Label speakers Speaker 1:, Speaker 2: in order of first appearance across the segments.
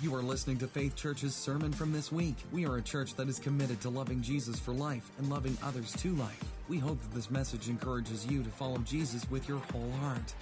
Speaker 1: You are listening to Faith Church's sermon from this week. We are a church that is committed to loving Jesus for life and loving others to life. We hope that this message encourages you to follow Jesus with your whole heart.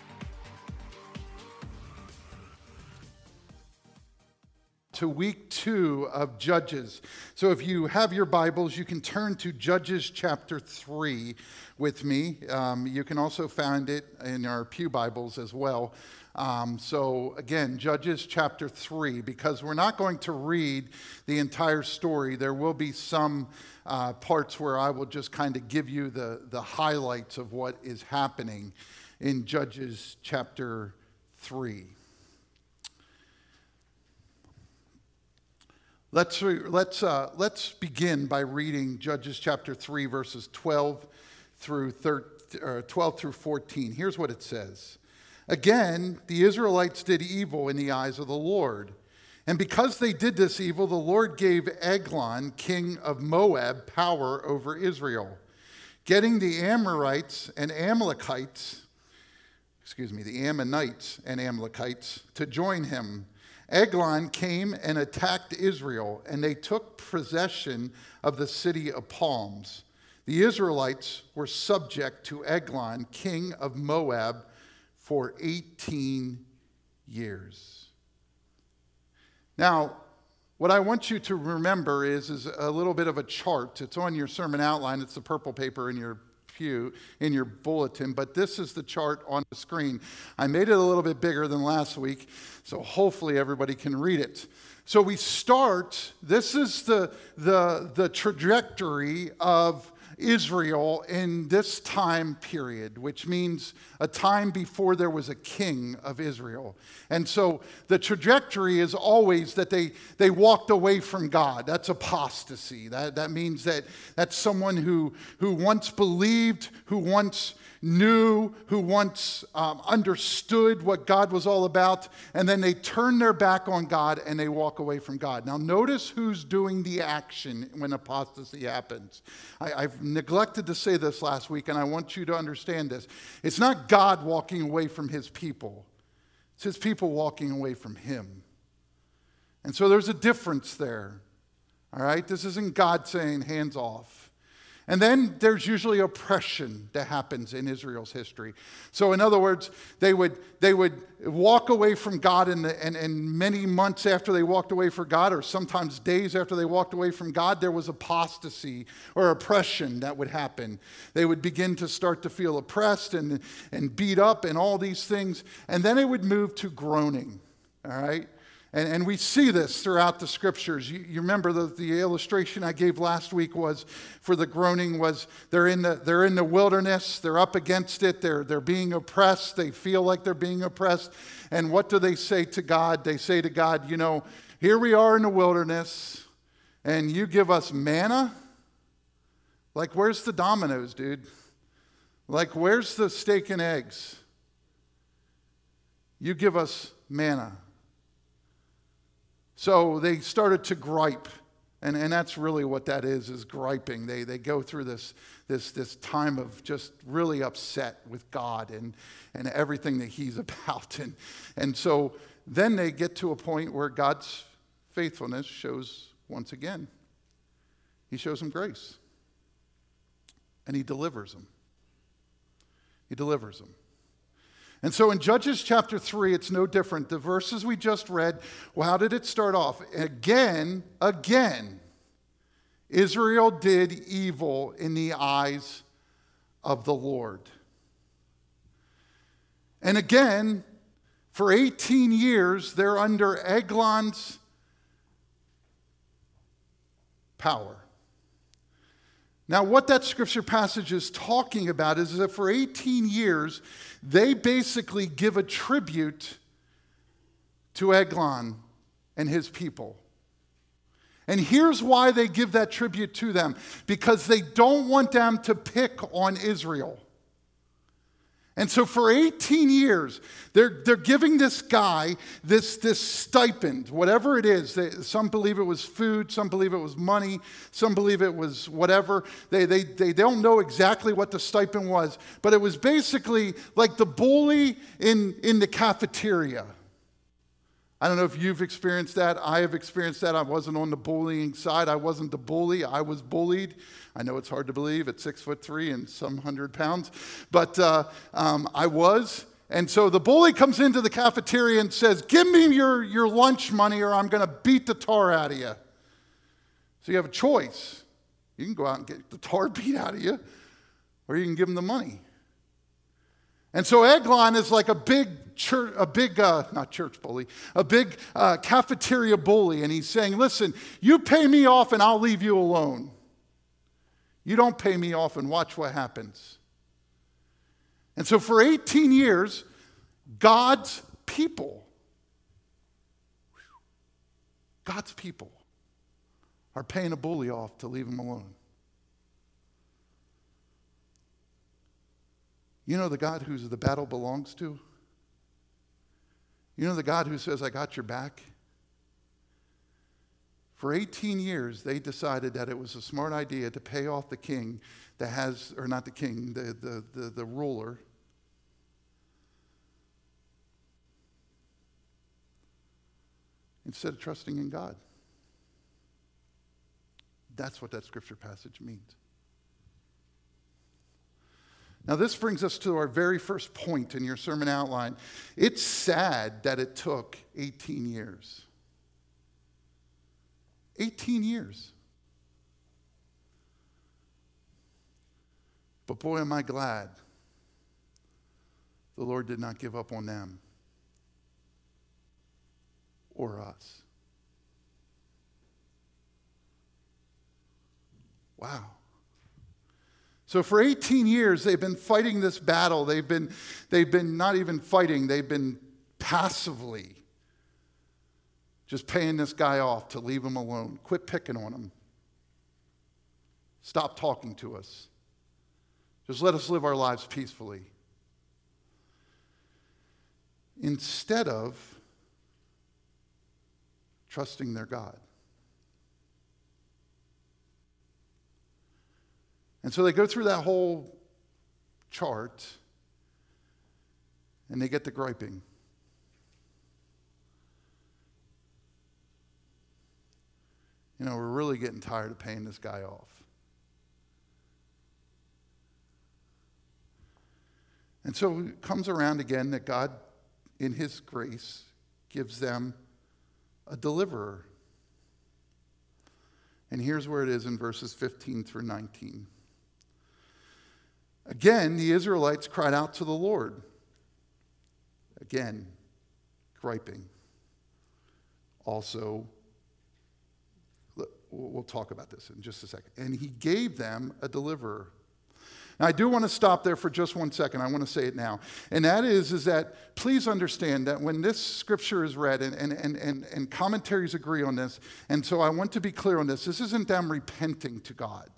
Speaker 2: to week two of Judges. So if you have your Bibles, you can turn to Judges chapter three with me. Um, you can also find it in our Pew Bibles as well. Um, so, again, Judges chapter 3, because we're not going to read the entire story, there will be some uh, parts where I will just kind of give you the, the highlights of what is happening in Judges chapter 3. Let's, let's, uh, let's begin by reading Judges chapter 3, verses 12 through, 13, uh, 12 through 14. Here's what it says. Again, the Israelites did evil in the eyes of the Lord. And because they did this evil, the Lord gave Eglon, king of Moab, power over Israel, getting the Amorites and Amalekites, excuse me, the Ammonites and Amalekites to join him. Eglon came and attacked Israel, and they took possession of the city of palms. The Israelites were subject to Eglon, king of Moab for 18 years. Now, what I want you to remember is, is a little bit of a chart. It's on your sermon outline, it's the purple paper in your pew, in your bulletin, but this is the chart on the screen. I made it a little bit bigger than last week, so hopefully everybody can read it. So we start, this is the, the, the trajectory of Israel in this time period, which means a time before there was a king of Israel. And so the trajectory is always that they, they walked away from God. That's apostasy. That, that means that that's someone who, who once believed, who once knew, who once um, understood what God was all about, and then they turn their back on God and they walk away from God. Now, notice who's doing the action when apostasy happens. I, I've neglected to say this last week, and I want you to understand this. It's not God walking away from his people, it's his people walking away from him. And so there's a difference there. All right? This isn't God saying, hands off. And then there's usually oppression that happens in Israel's history. So, in other words, they would, they would walk away from God, and, and, many months after they walked away from God, or sometimes days after they walked away from God, there was apostasy or oppression that would happen. They would begin to start to feel oppressed and, and beat up and all these things. And then it would move to groaning, all right? And, and we see this throughout the scriptures. You, you remember the, the illustration I gave last week was for the groaning was they're in the, they're in the wilderness, they're up against it, they're, they're being oppressed, they feel like they're being oppressed. And what do they say to God? They say to God, you know, here we are in the wilderness, and you give us manna? Like, where's the Domino's, dude? Like, where's the steak and eggs? You give us manna. So they started to gripe. And, and that's really what that is, is griping. They, they go through this, this, this time of just really upset with God and, and everything that he's about. And, and so then they get to a point where God's faithfulness shows once again. He shows them grace. And he delivers them. He delivers them. And so in Judges chapter 3, it's no different. The verses we just read, well, how did it start off? Again, again, Israel did evil in the eyes of the Lord. And again, for 18 years, they're under Eglon's power. Now, what that scripture passage is talking about is that for 18 years, they basically give a tribute to Eglon and his people. And here's why they give that tribute to them because they don't want them to pick on Israel. And so for 18 years, they're, they're giving this guy this, this stipend, whatever it is. They, some believe it was food, some believe it was money, some believe it was whatever. They, they, they don't know exactly what the stipend was, but it was basically like the bully in, in the cafeteria. I don't know if you've experienced that. I have experienced that. I wasn't on the bullying side. I wasn't the bully. I was bullied. I know it's hard to believe at six foot three and some hundred pounds, but uh, um, I was. And so the bully comes into the cafeteria and says, Give me your, your lunch money or I'm going to beat the tar out of you. So you have a choice. You can go out and get the tar beat out of you, or you can give him the money. And so Eglon is like a big church, a big, uh, not church bully, a big uh, cafeteria bully. And he's saying, listen, you pay me off and I'll leave you alone. You don't pay me off and watch what happens. And so for 18 years, God's people, God's people are paying a bully off to leave him alone. You know the God whose the battle belongs to? You know the God who says, I got your back? For 18 years, they decided that it was a smart idea to pay off the king that has, or not the king, the, the, the, the ruler. Instead of trusting in God. That's what that scripture passage means. Now, this brings us to our very first point in your sermon outline. It's sad that it took 18 years. 18 years. But boy, am I glad the Lord did not give up on them or us. Wow. So for 18 years, they've been fighting this battle. They've been, they've been not even fighting, they've been passively just paying this guy off to leave him alone. Quit picking on him. Stop talking to us. Just let us live our lives peacefully. Instead of trusting their God. And so they go through that whole chart and they get the griping. You know, we're really getting tired of paying this guy off. And so it comes around again that God, in His grace, gives them a deliverer. And here's where it is in verses 15 through 19. Again, the Israelites cried out to the Lord. Again, griping. Also, we'll talk about this in just a second. And he gave them a deliverer. Now, I do want to stop there for just one second. I want to say it now. And that is, is that please understand that when this scripture is read, and, and, and, and, and commentaries agree on this, and so I want to be clear on this, this isn't them repenting to God.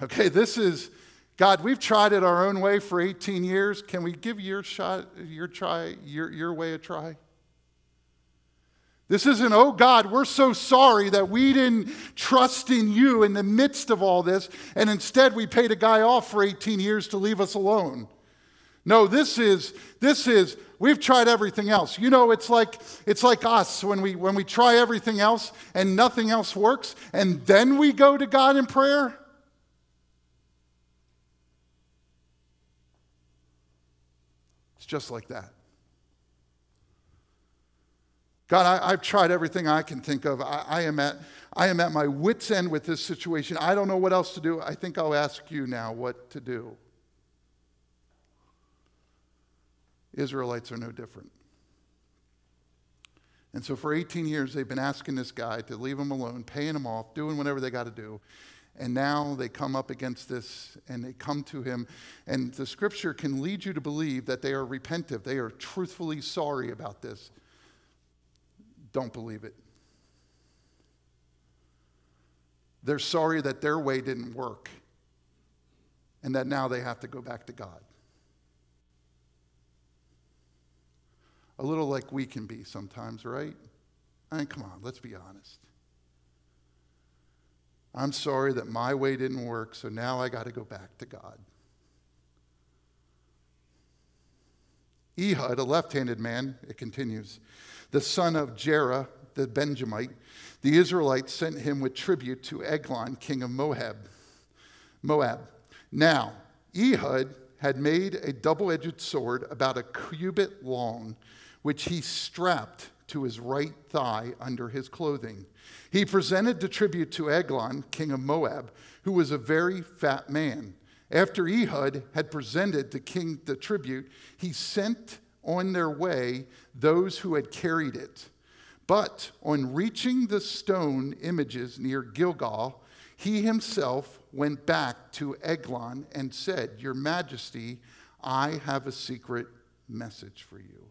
Speaker 2: Okay, this is God, we've tried it our own way for 18 years. Can we give your shot, your try, your, your way a try? This isn't, oh God, we're so sorry that we didn't trust in you in the midst of all this, and instead we paid a guy off for 18 years to leave us alone. No, this is, this is, we've tried everything else. You know, it's like, it's like us when we, when we try everything else and nothing else works, and then we go to God in prayer. Just like that. God, I, have tried everything I can think of. I, I, am at, I am at my wits' end with this situation. I don't know what else to do. I think I'll ask you now what to do. Israelites are no different. And so for 18 years, they've been asking this guy to leave them alone, paying him off, doing whatever they got to do. And now they come up against this and they come to him. And the scripture can lead you to believe that they are repentive, they are truthfully sorry about this. Don't believe it. They're sorry that their way didn't work and that now they have to go back to God. A little like we can be sometimes, right? I mean, come on, let's be honest. I'm sorry that my way didn't work, so now I got to go back to God. Ehud, a left handed man, it continues, the son of Jerah, the Benjamite, the Israelites sent him with tribute to Eglon, king of Moab. Moab. Now, Ehud had made a double edged sword about a cubit long, which he strapped to his right thigh under his clothing. He presented the tribute to Eglon, king of Moab, who was a very fat man. After Ehud had presented the king the tribute, he sent on their way those who had carried it. But on reaching the stone images near Gilgal, he himself went back to Eglon and said, Your Majesty, I have a secret message for you.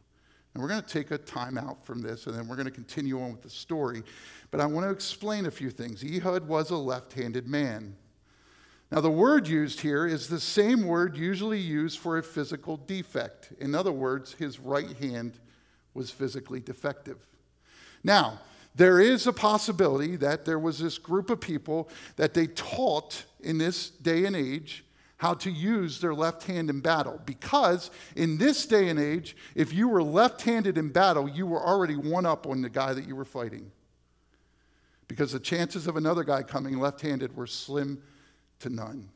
Speaker 2: And we're going to take a time out from this and then we're going to continue on with the story. But I want to explain a few things. Ehud was a left handed man. Now, the word used here is the same word usually used for a physical defect. In other words, his right hand was physically defective. Now, there is a possibility that there was this group of people that they taught in this day and age how to use their left hand in battle. Because in this day and age, if you were left handed in battle, you were already one up on the guy that you were fighting. Because the chances of another guy coming left handed were slim to none.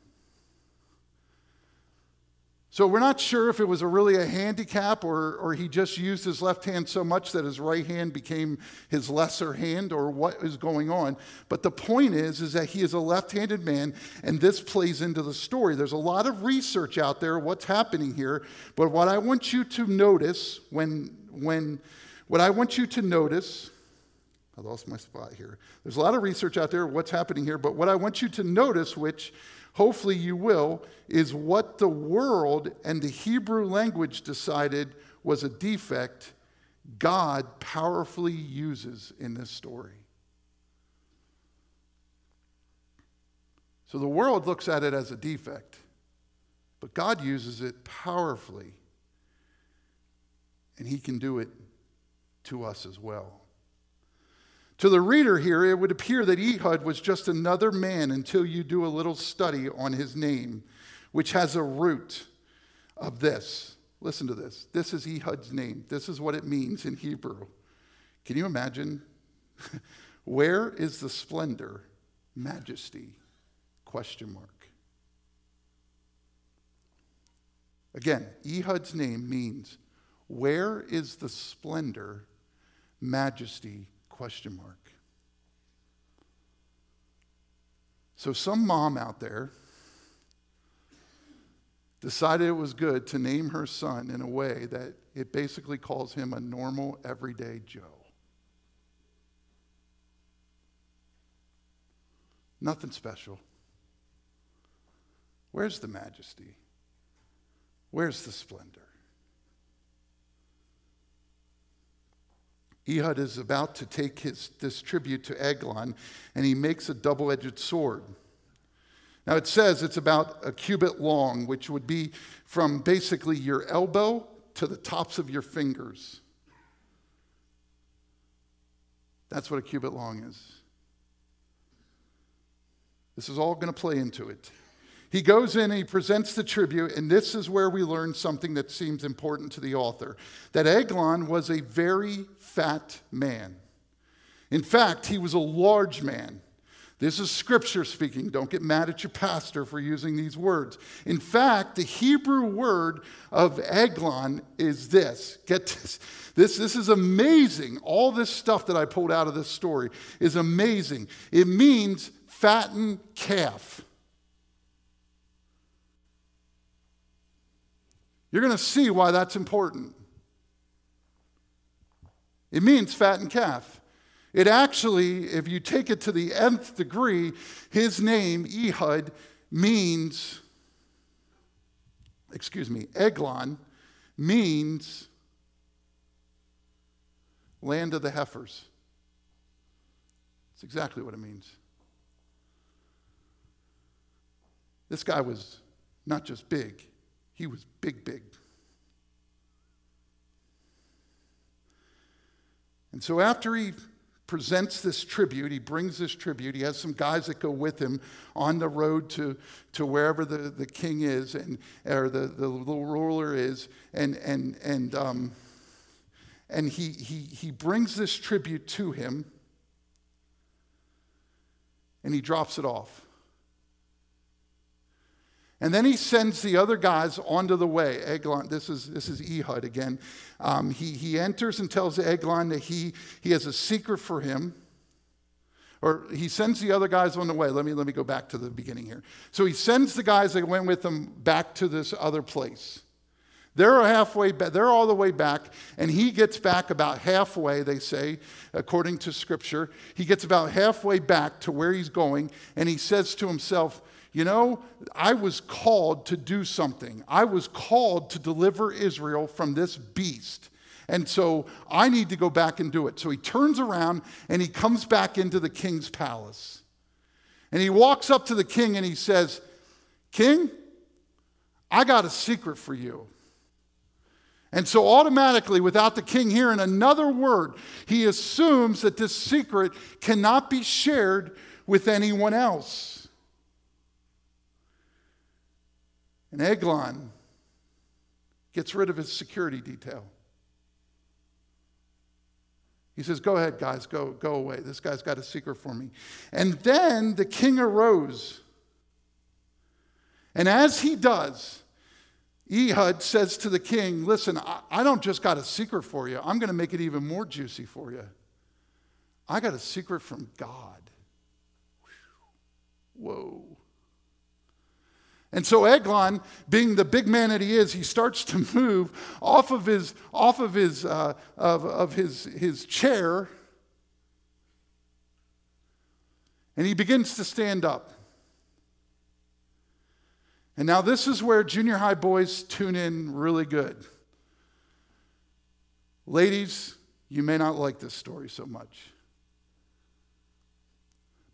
Speaker 2: So we're not sure if it was a really a handicap or, or he just used his left hand so much that his right hand became his lesser hand or what is going on. But the point is, is that he is a left-handed man, and this plays into the story. There's a lot of research out there, what's happening here. But what I want you to notice when, when what I want you to notice, I lost my spot here. There's a lot of research out there, what's happening here, but what I want you to notice, which hopefully you will, is what the world and the Hebrew language decided was a defect, God powerfully uses in this story. So the world looks at it as a defect, but God uses it powerfully, and He can do it to us as well. To the reader here, it would appear that Ehud was just another man until you do a little study on his name, which has a root of this. Listen to this. This is Ehud's name. This is what it means in Hebrew. Can you imagine? Where is the splendor, majesty? Question mark. Again, Ehud's name means where is the splendor, majesty? Question mark. So, some mom out there decided it was good to name her son in a way that it basically calls him a normal, everyday Joe. Nothing special. Where's the majesty? Where's the splendor? Ehud is about to take his, this tribute to Eglon, and he makes a double edged sword. Now it says it's about a cubit long, which would be from basically your elbow to the tops of your fingers. That's what a cubit long is. This is all going to play into it. He goes in and he presents the tribute, and this is where we learn something that seems important to the author that Eglon was a very fat man. In fact, he was a large man. This is scripture speaking. Don't get mad at your pastor for using these words. In fact, the Hebrew word of Eglon is this. Get this. This, this is amazing. All this stuff that I pulled out of this story is amazing. It means fattened calf. You're going to see why that's important. It means fattened calf. It actually, if you take it to the nth degree, his name, Ehud, means, excuse me, Eglon means land of the heifers. That's exactly what it means. This guy was not just big, he was big, big. And so after he presents this tribute. He brings this tribute. He has some guys that go with him on the road to, to wherever the, the king is and or the, the little ruler is. And, and, and, um, and he, he, he brings this tribute to him and he drops it off. And then he sends the other guys onto the way. Eglon, this is, this is Ehud again. Um, he, he enters and tells Eglon that he, he has a secret for him. Or he sends the other guys on the way. Let me, let me go back to the beginning here. So he sends the guys that went with him back to this other place. They're halfway back, they're all the way back, and he gets back about halfway, they say, according to scripture. He gets about halfway back to where he's going, and he says to himself, you know, I was called to do something. I was called to deliver Israel from this beast. And so I need to go back and do it. So he turns around and he comes back into the king's palace. And he walks up to the king and he says, King, I got a secret for you. And so, automatically, without the king hearing another word, he assumes that this secret cannot be shared with anyone else. And Eglon gets rid of his security detail. He says, Go ahead, guys, go, go away. This guy's got a secret for me. And then the king arose. And as he does, Ehud says to the king, Listen, I, don't just got a secret for you, I'm going to make it even more juicy for you. I got a secret from God. Whoa. And so Eglon, being the big man that he is, he starts to move off of his, off of his, uh, of, of his, his chair, and he begins to stand up. And now this is where junior high boys tune in really good. Ladies, you may not like this story so much.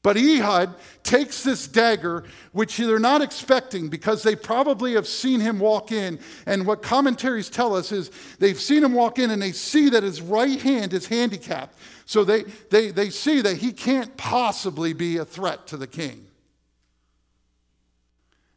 Speaker 2: But Ehud takes this dagger, which they're not expecting because they probably have seen him walk in. And what commentaries tell us is they've seen him walk in and they see that his right hand is handicapped. So they, they, they see that he can't possibly be a threat to the king.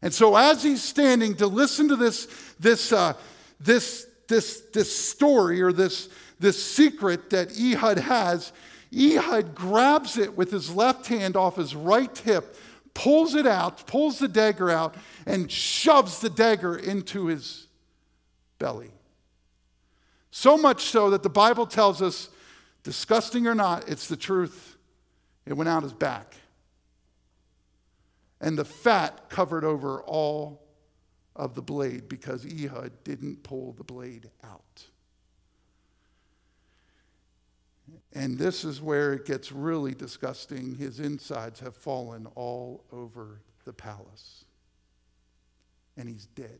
Speaker 2: And so as he's standing to listen to this, this, uh, this, this, this story or this, this secret that Ehud has, Ehud grabs it with his left hand off his right hip, pulls it out, pulls the dagger out, and shoves the dagger into his belly. So much so that the Bible tells us, disgusting or not, it's the truth. It went out his back. And the fat covered over all of the blade because Ehud didn't pull the blade out. And this is where it gets really disgusting. His insides have fallen all over the palace. And he's dead.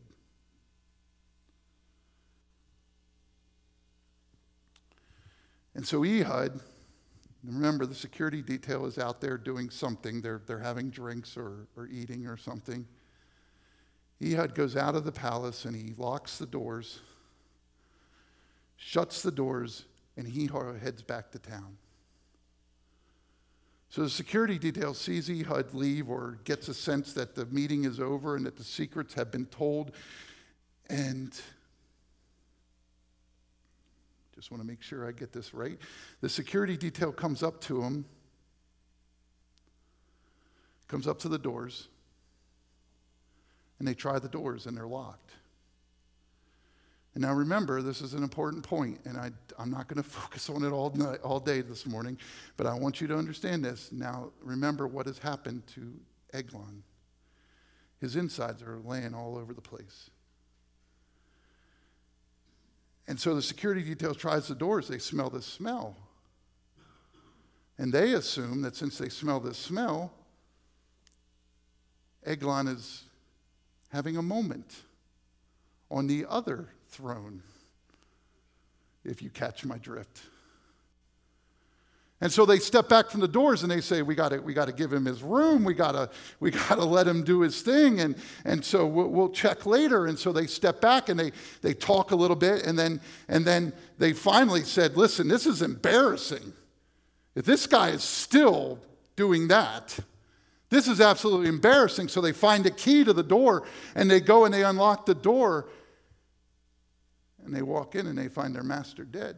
Speaker 2: And so Ehud, remember the security detail is out there doing something. They're, they're having drinks or, or eating or something. Ehud goes out of the palace and he locks the doors, shuts the doors, and he heads back to town. So the security detail sees Ehud leave or gets a sense that the meeting is over and that the secrets have been told. And just want to make sure I get this right. The security detail comes up to him, comes up to the doors, and they try the doors and they're locked. And now remember, this is an important point, and I, am not going to focus on it all, night, all day this morning, but I want you to understand this. Now, remember what has happened to Eglon. His insides are laying all over the place. And so the security detail tries the doors. They smell this smell. And they assume that since they smell this smell, Eglon is having a moment on the other throne, if you catch my drift. And so they step back from the doors and they say, we got to we got to give him his room. We got to we gotta let him do his thing. And, and so we'll, we'll, check later. And so they step back and they, they talk a little bit. And then, and then they finally said, listen, this is embarrassing. If this guy is still doing that, this is absolutely embarrassing. So they find a key to the door and they go and they unlock the door and they walk in and they find their master dead.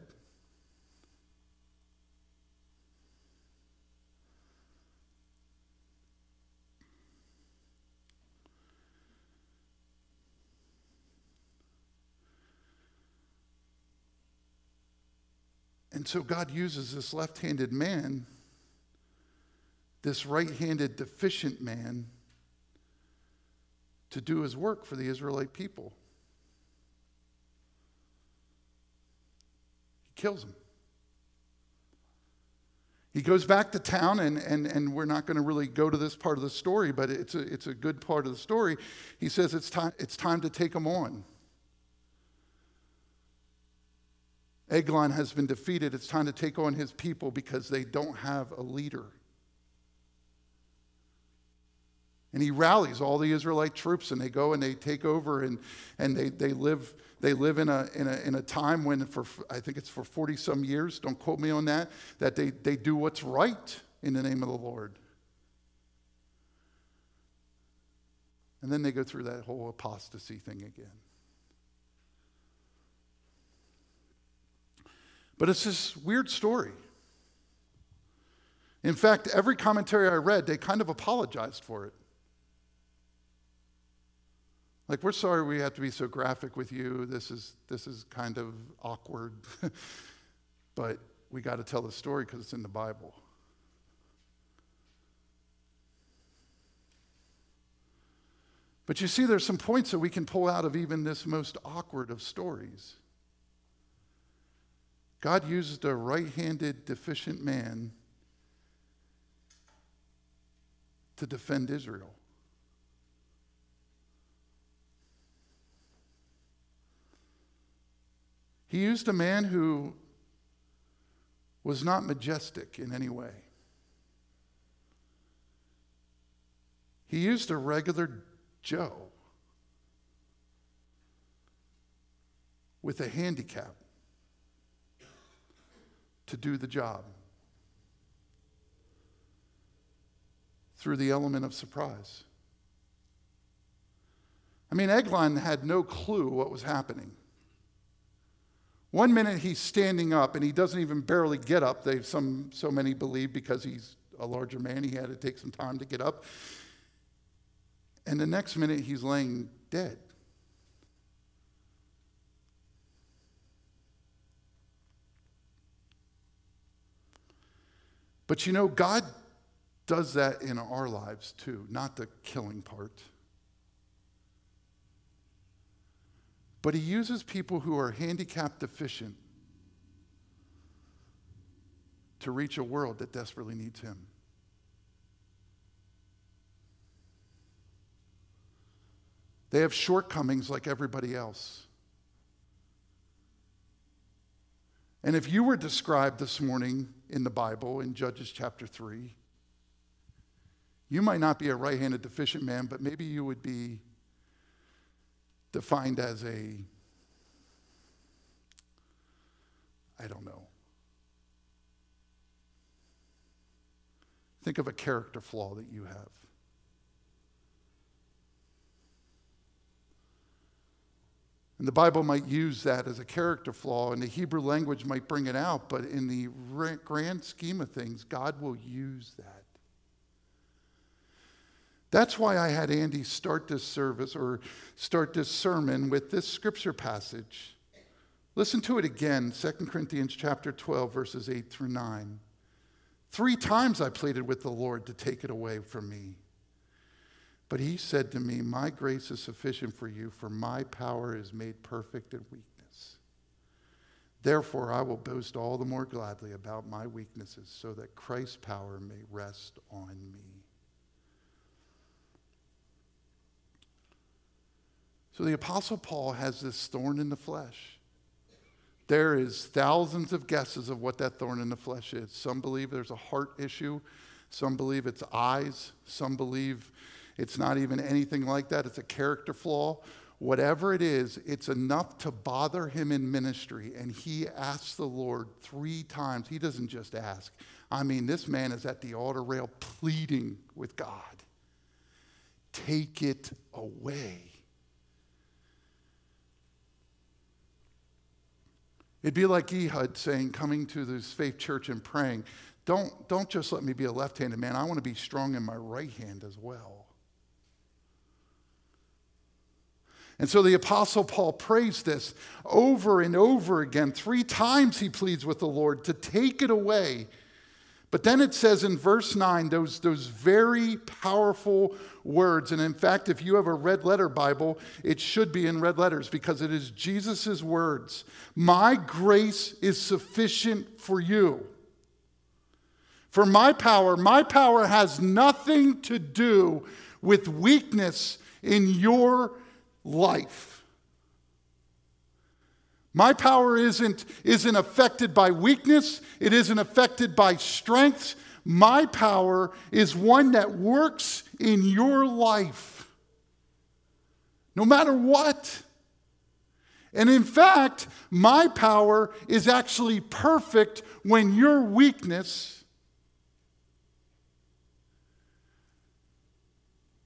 Speaker 2: And so God uses this left handed man, this right handed deficient man, to do his work for the Israelite people. Kills him. He goes back to town, and, and, and we're not going to really go to this part of the story, but it's a, it's a good part of the story. He says it's time, it's time to take him on. Eglon has been defeated. It's time to take on his people because they don't have a leader. And he rallies all the Israelite troops and they go and they take over and, and they, they live, they live in, a, in, a, in a time when, for I think it's for 40 some years, don't quote me on that, that they, they do what's right in the name of the Lord. And then they go through that whole apostasy thing again. But it's this weird story. In fact, every commentary I read, they kind of apologized for it. Like, we're sorry we have to be so graphic with you. This is, this is kind of awkward. but we got to tell the story because it's in the Bible. But you see, there's some points that we can pull out of even this most awkward of stories. God used a right handed, deficient man to defend Israel. He used a man who was not majestic in any way. He used a regular Joe with a handicap to do the job through the element of surprise. I mean, Eglon had no clue what was happening. One minute he's standing up and he doesn't even barely get up. They some so many believe because he's a larger man, he had to take some time to get up. And the next minute he's laying dead. But you know, God does that in our lives too, not the killing part. But He uses people who are handicap deficient to reach a world that desperately needs Him. They have shortcomings like everybody else. And if you were described this morning in the Bible, in Judges chapter 3, you might not be a right handed deficient man, but maybe you would be defined as a, I don't know. Think of a character flaw that you have. And the Bible might use that as a character flaw, and the Hebrew language might bring it out, but in the grand scheme of things, God will use that. That's why I had Andy start this service or start this sermon with this scripture passage. Listen to it again, 2 Corinthians chapter 12 verses 8 through 9. 3 times I pleaded with the Lord to take it away from me. But he said to me, My grace is sufficient for you, for my power is made perfect in weakness. Therefore, I will boast all the more gladly about my weaknesses, so that Christ's power may rest on me. So the Apostle Paul has this thorn in the flesh. There is thousands of guesses of what that thorn in the flesh is. Some believe there's a heart issue. Some believe it's eyes. Some believe it's not even anything like that, it's a character flaw. whatever it is, it's enough to bother him in ministry. And he asks the Lord three times. He doesn't just ask. I mean, this man is at the altar rail pleading with God take it away. It'd be like Ehud saying, coming to this faith church and praying, don't, don't just let me be a left handed man. I want to be strong in my right hand as well. And so the Apostle Paul prays this over and over again. Three times he pleads with the Lord to take it away. But then it says in verse 9 those, those very powerful words. And in fact, if you have a red letter Bible, it should be in red letters because it is Jesus' words My grace is sufficient for you. For my power, my power has nothing to do with weakness in your life. My power isn't, isn't affected by weakness, it isn't affected by strength. My power is one that works in your life, no matter what. And in fact, my power is actually perfect when your weakness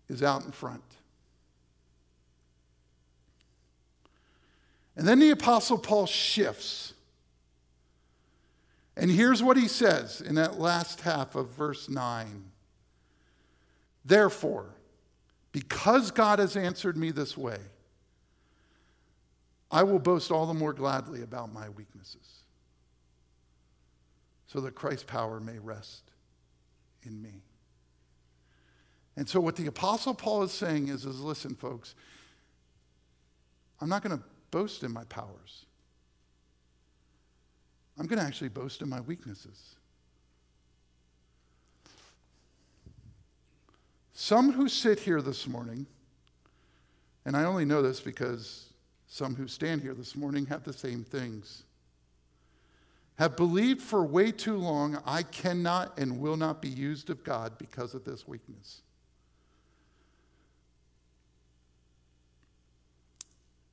Speaker 2: is out in front. And then the Apostle Paul shifts. And here's what he says in that last half of verse 9 Therefore, because God has answered me this way, I will boast all the more gladly about my weaknesses, so that Christ's power may rest in me. And so, what the Apostle Paul is saying is, is listen, folks, I'm not going to boast in my powers. I'm going to actually boast in my weaknesses. Some who sit here this morning, and I only know this because some who stand here this morning have the same things, have believed for way too long I cannot and will not be used of God because of this weakness.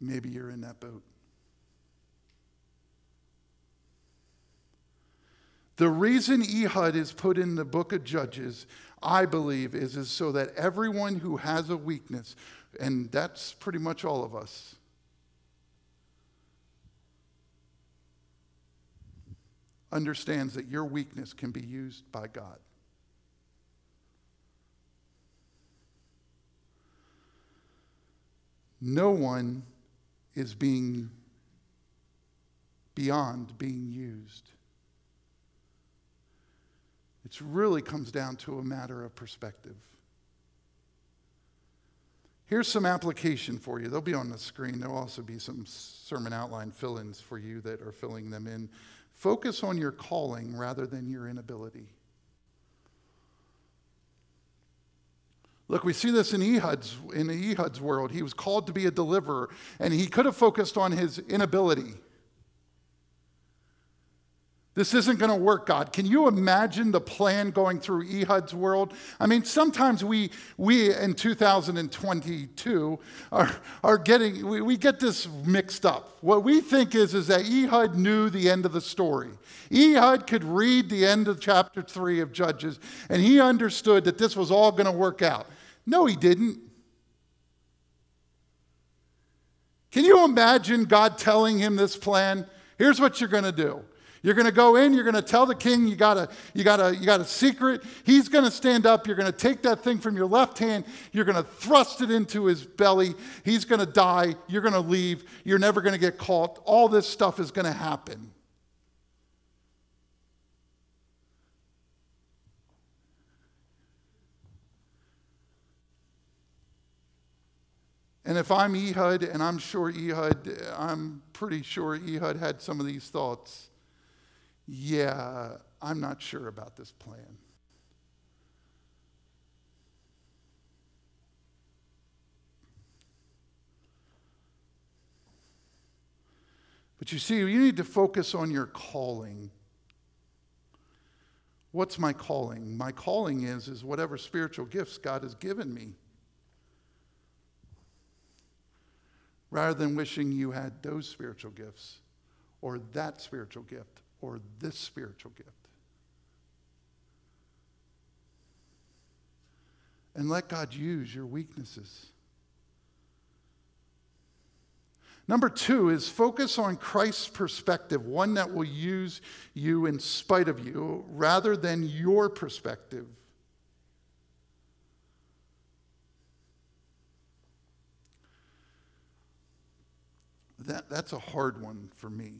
Speaker 2: Maybe you're in that boat. The reason Ehud is put in the book of Judges, I believe, is, is so that everyone who has a weakness, and that's pretty much all of us, understands that your weakness can be used by God. No one is being beyond being used. It really comes down to a matter of perspective. Here's some application for you. They'll be on the screen. There'll also be some sermon outline fill ins for you that are filling them in. Focus on your calling rather than your inability. Look, we see this in Ehud's, in Ehud's world. He was called to be a deliverer, and he could have focused on his inability. This isn't going to work, God. Can you imagine the plan going through Ehud's world? I mean, sometimes we, we in 2022 are, are getting, we, we get this mixed up. What we think is, is that Ehud knew the end of the story. Ehud could read the end of chapter 3 of Judges, and he understood that this was all going to work out. No, he didn't. Can you imagine God telling him this plan? Here's what you're going to do. You're going to go in, you're going to tell the king you got a you got a you got a secret. He's going to stand up, you're going to take that thing from your left hand, you're going to thrust it into his belly. He's going to die, you're going to leave, you're never going to get caught. All this stuff is going to happen. And if I'm Ehud, and I'm sure Ehud, I'm pretty sure Ehud had some of these thoughts yeah, I'm not sure about this plan. But you see, you need to focus on your calling. What's my calling? My calling is, is whatever spiritual gifts God has given me. Rather than wishing you had those spiritual gifts or that spiritual gift or this spiritual gift. And let God use your weaknesses. Number two is focus on Christ's perspective, one that will use you in spite of you rather than your perspective. That, that's a hard one for me.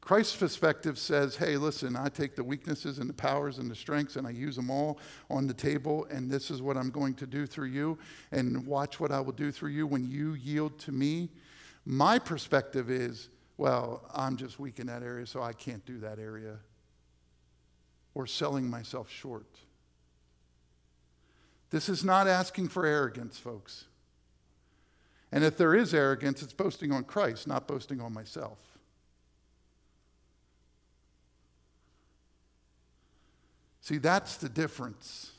Speaker 2: Christ's perspective says, hey, listen, I take the weaknesses and the powers and the strengths and I use them all on the table, and this is what I'm going to do through you, and watch what I will do through you when you yield to me. My perspective is, well, I'm just weak in that area, so I can't do that area. Or selling myself short. This is not asking for arrogance, folks. And if there is arrogance, it's boasting on Christ, not boasting on myself. See, that's the difference.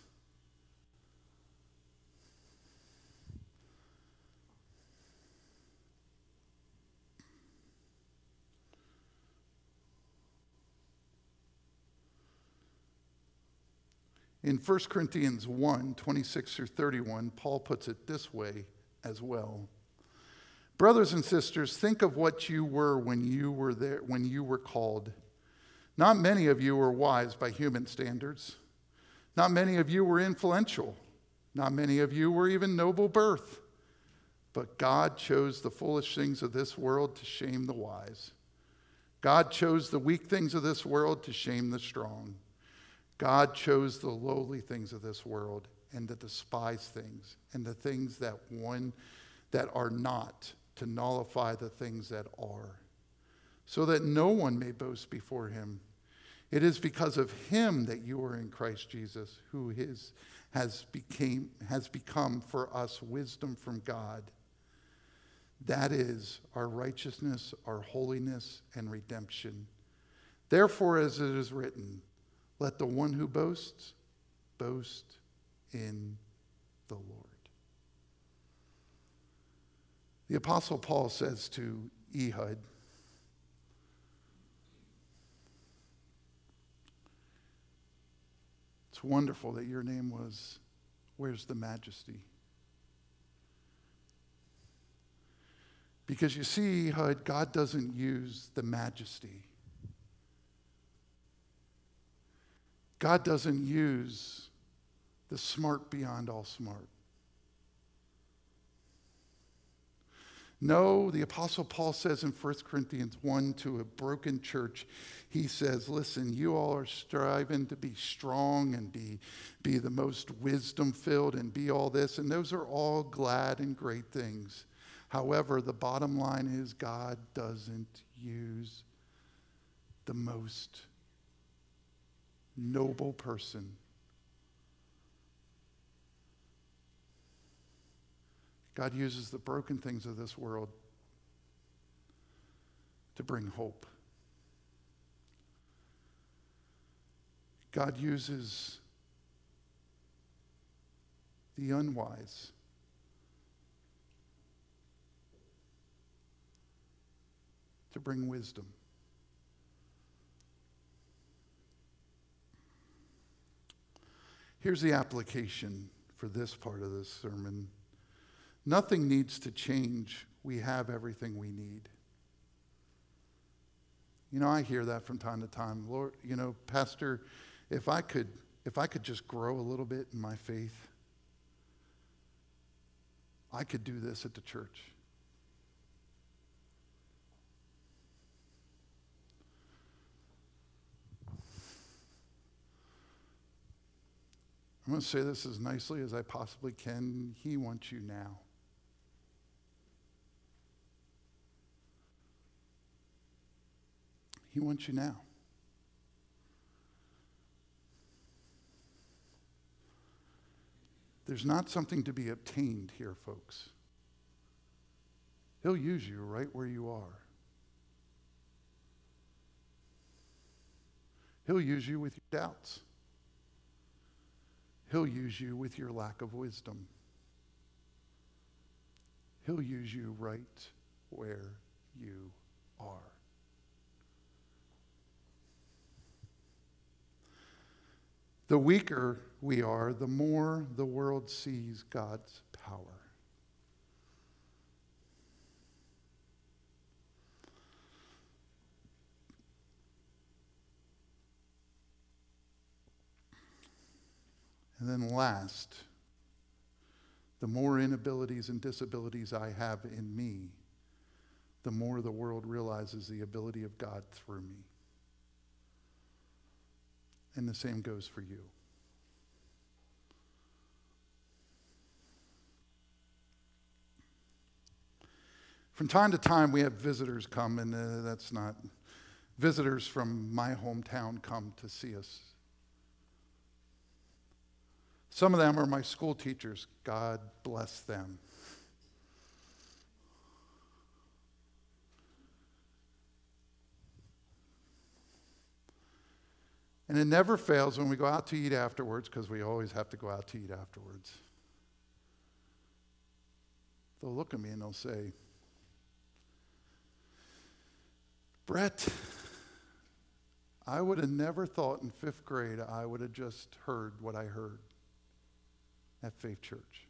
Speaker 2: In 1 Corinthians 1 26 through 31, Paul puts it this way as well. Brothers and sisters, think of what you were when you were there, when you were called. Not many of you were wise by human standards. Not many of you were influential. Not many of you were even noble birth. But God chose the foolish things of this world to shame the wise. God chose the weak things of this world to shame the strong. God chose the lowly things of this world and the despised things and the things that one that are not to nullify the things that are, so that no one may boast before him. It is because of him that you are in Christ Jesus, who is, has, became, has become for us wisdom from God. That is our righteousness, our holiness, and redemption. Therefore, as it is written, let the one who boasts boast in the Lord. The Apostle Paul says to Ehud, It's wonderful that your name was Where's the Majesty? Because you see, Ehud, God doesn't use the majesty. God doesn't use the smart beyond all smart. No, the Apostle Paul says in 1 Corinthians 1 to a broken church, he says, Listen, you all are striving to be strong and be, be the most wisdom filled and be all this. And those are all glad and great things. However, the bottom line is God doesn't use the most noble person God uses the broken things of this world to bring hope. God uses the unwise to bring wisdom. Here's the application for this part of this sermon. Nothing needs to change. We have everything we need. You know, I hear that from time to time. Lord, you know, Pastor, if I could if I could just grow a little bit in my faith, I could do this at the church. I'm going to say this as nicely as I possibly can. He wants you now. He wants you now. There's not something to be obtained here, folks. He'll use you right where you are. He'll use you with your doubts. He'll use you with your lack of wisdom. He'll use you right where you are. The weaker we are, the more the world sees God's power. And then last, the more inabilities and disabilities I have in me, the more the world realizes the ability of God through me. And the same goes for you. From time to time, we have visitors come, and uh, that's not visitors from my hometown come to see us. Some of them are my school teachers. God bless them. And it never fails when we go out to eat afterwards, because we always have to go out to eat afterwards. They'll look at me and they'll say, Brett, I would have never thought in fifth grade I would have just heard what I heard at Faith Church.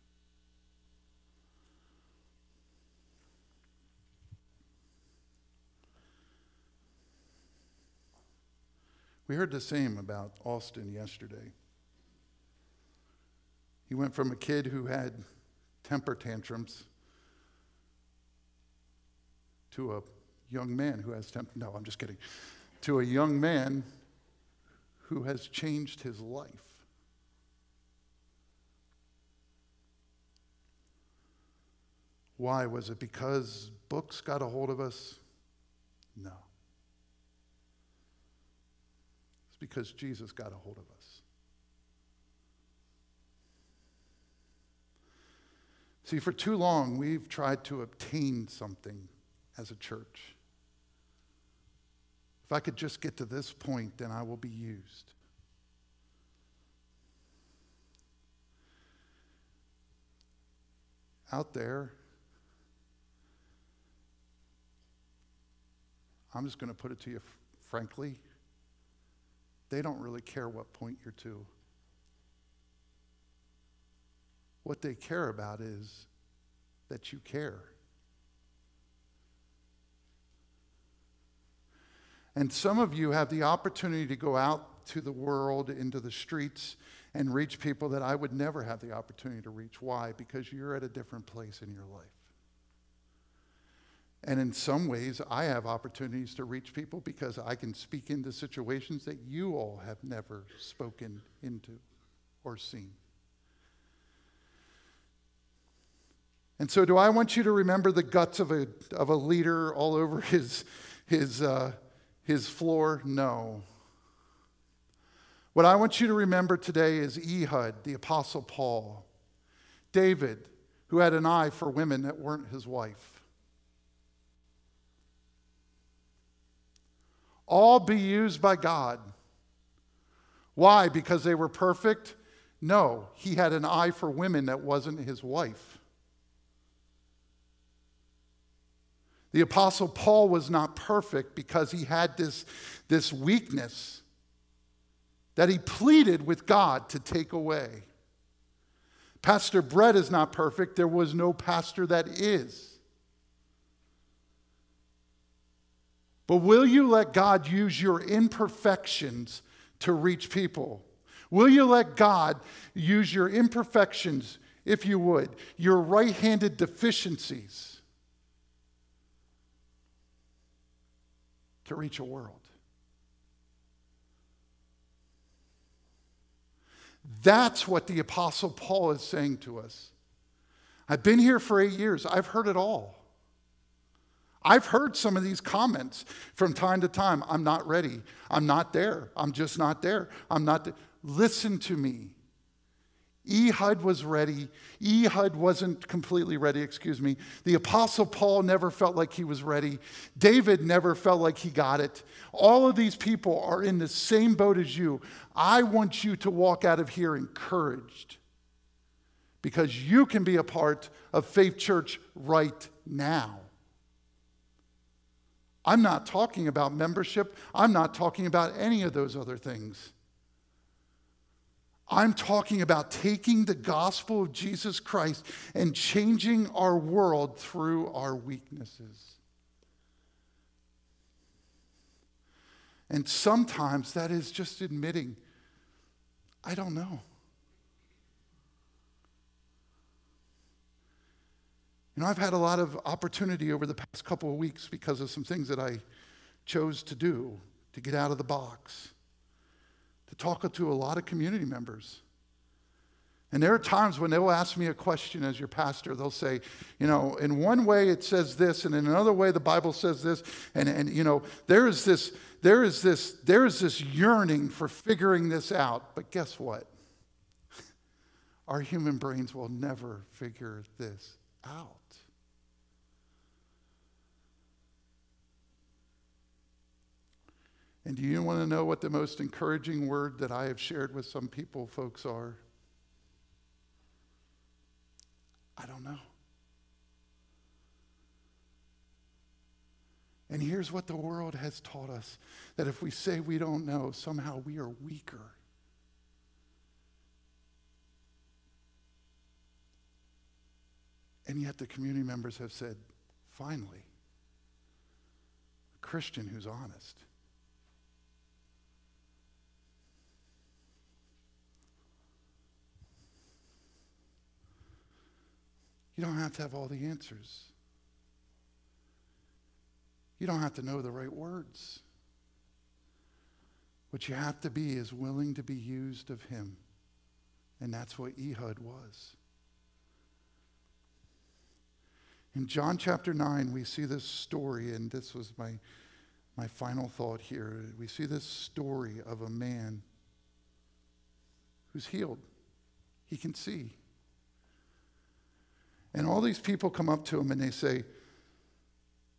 Speaker 2: We heard the same about Austin yesterday. He went from a kid who had temper tantrums to a young man who has temper. No, I'm just kidding. To a young man who has changed his life. Why? Was it because books got a hold of us? No. It's because Jesus got a hold of us. See, for too long, we've tried to obtain something as a church. If I could just get to this point, then I will be used. Out there, I'm just going to put it to you frankly, they don't really care what point you're to. What they care about is that you care. And some of you have the opportunity to go out to the world, into the streets, and reach people that I would never have the opportunity to reach. Why? Because you're at a different place in your life. And in some ways, I have opportunities to reach people because I can speak into situations that you all have never spoken into or seen. And so, do I want you to remember the guts of a, of a leader all over his, his, uh, his floor? No. What I want you to remember today is Ehud, the Apostle Paul, David, who had an eye for women that weren't his wife. All be used by God. Why? Because they were perfect? No, he had an eye for women that wasn't his wife. The Apostle Paul was not perfect because he had this, this weakness that he pleaded with God to take away. Pastor Brett is not perfect. There was no pastor that is. But will you let God use your imperfections to reach people? Will you let God use your imperfections, if you would, your right handed deficiencies? to reach a world. That's what the Apostle Paul is saying to us. I've been here for eight years, I've heard it all. I've heard some of these comments from time to time. I'm not ready. I'm not there. I'm just not there. I'm not there. Listen to me. Ehud was ready. Ehud wasn't completely ready, excuse me. The Apostle Paul never felt like he was ready. David never felt like he got it. All of these people are in the same boat as you. I want you to walk out of here encouraged because you can be a part of Faith Church right now. I'm not talking about membership. I'm not talking about any of those other things. I'm talking about taking the gospel of Jesus Christ and changing our world through our weaknesses. And sometimes that is just admitting, I don't know. You know, I've had a lot of opportunity over the past couple of weeks because of some things that I chose to do to get out of the box, to talk to a lot of community members. And there are times when they'll ask me a question as your pastor. They'll say, you know, in one way it says this, and in another way the Bible says this. And, and you know, there is this, there is this, there is this yearning for figuring this out. But guess what? Our human brains will never figure this out. And do you want to know what the most encouraging word that I have shared with some people, folks, are? I don't know. And here's what the world has taught us that if we say we don't know, somehow we are weaker. And yet the community members have said, finally, a Christian who's honest. You don't have to have all the answers. You don't have to know the right words. What you have to be is willing to be used of Him. And that's what Ehud was. In John chapter 9, we see this story, and this was my, my final thought here. We see this story of a man who's healed. He can see. And all these people come up to him and they say,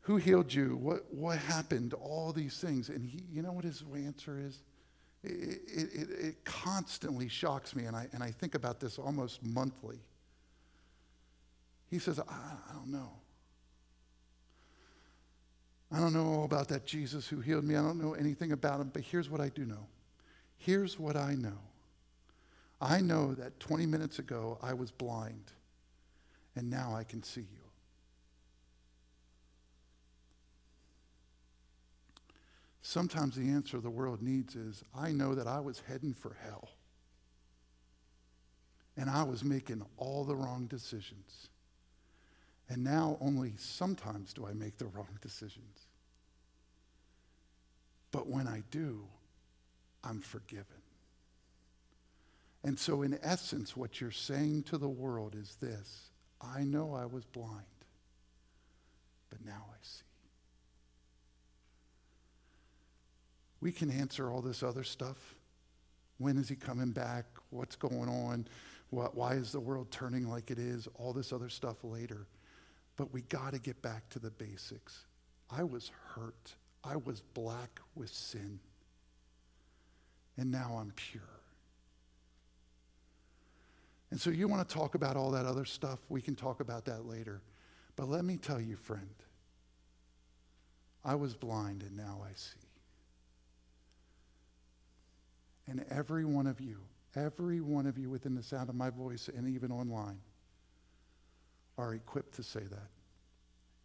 Speaker 2: Who healed you? What, what happened? All these things. And he, you know what his answer is? It, it, it constantly shocks me, and I, and I think about this almost monthly. He says, I, I don't know. I don't know all about that Jesus who healed me. I don't know anything about him, but here's what I do know. Here's what I know. I know that 20 minutes ago I was blind, and now I can see you. Sometimes the answer the world needs is I know that I was heading for hell, and I was making all the wrong decisions. And now only sometimes do I make the wrong decisions. But when I do, I'm forgiven. And so, in essence, what you're saying to the world is this I know I was blind, but now I see. We can answer all this other stuff. When is he coming back? What's going on? What, why is the world turning like it is? All this other stuff later. But we got to get back to the basics. I was hurt. I was black with sin. And now I'm pure. And so you want to talk about all that other stuff? We can talk about that later. But let me tell you, friend, I was blind and now I see. And every one of you, every one of you within the sound of my voice and even online, are equipped to say that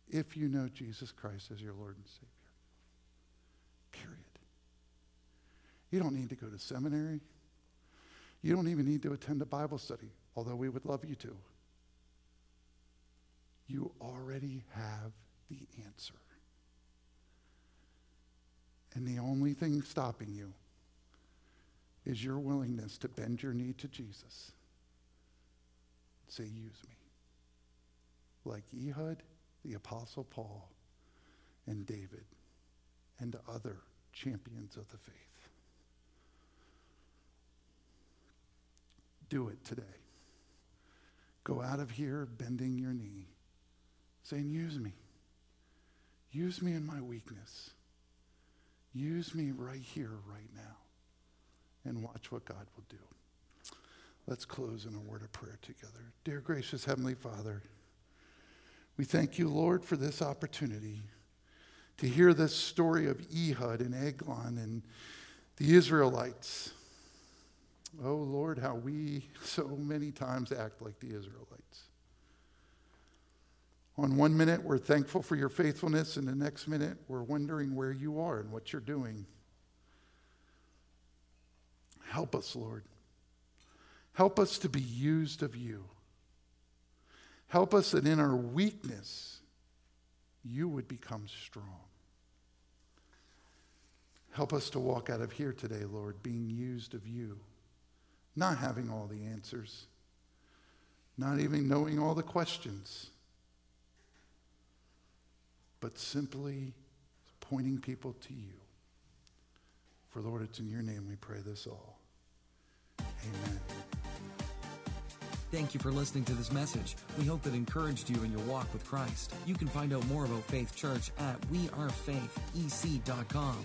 Speaker 2: if you know Jesus Christ as your Lord and Savior. Period. You don't need to go to seminary. You don't even need to attend a Bible study, although we would love you to. You already have the answer. And the only thing stopping you is your willingness to bend your knee to Jesus. Say, use me like Ehud, the Apostle Paul, and David, and other champions of the faith. Do it today. Go out of here bending your knee, saying, Use me. Use me in my weakness. Use me right here, right now. And watch what God will do. Let's close in a word of prayer together. Dear gracious Heavenly Father, we thank you, Lord, for this opportunity to hear this story of Ehud and Eglon and the Israelites. Oh, Lord, how we so many times act like the Israelites. On one minute, we're thankful for your faithfulness, and the next minute, we're wondering where you are and what you're doing. Help us, Lord. Help us to be used of you. Help us that in our weakness, you would become strong. Help us to walk out of here today, Lord, being used of you, not having all the answers, not even knowing all the questions, but simply pointing people to you. For Lord, it's in your name we pray this all. Amen.
Speaker 1: Thank you for listening to this message. We hope it encouraged you in your walk with Christ. You can find out more about Faith Church at wearefaithec.com.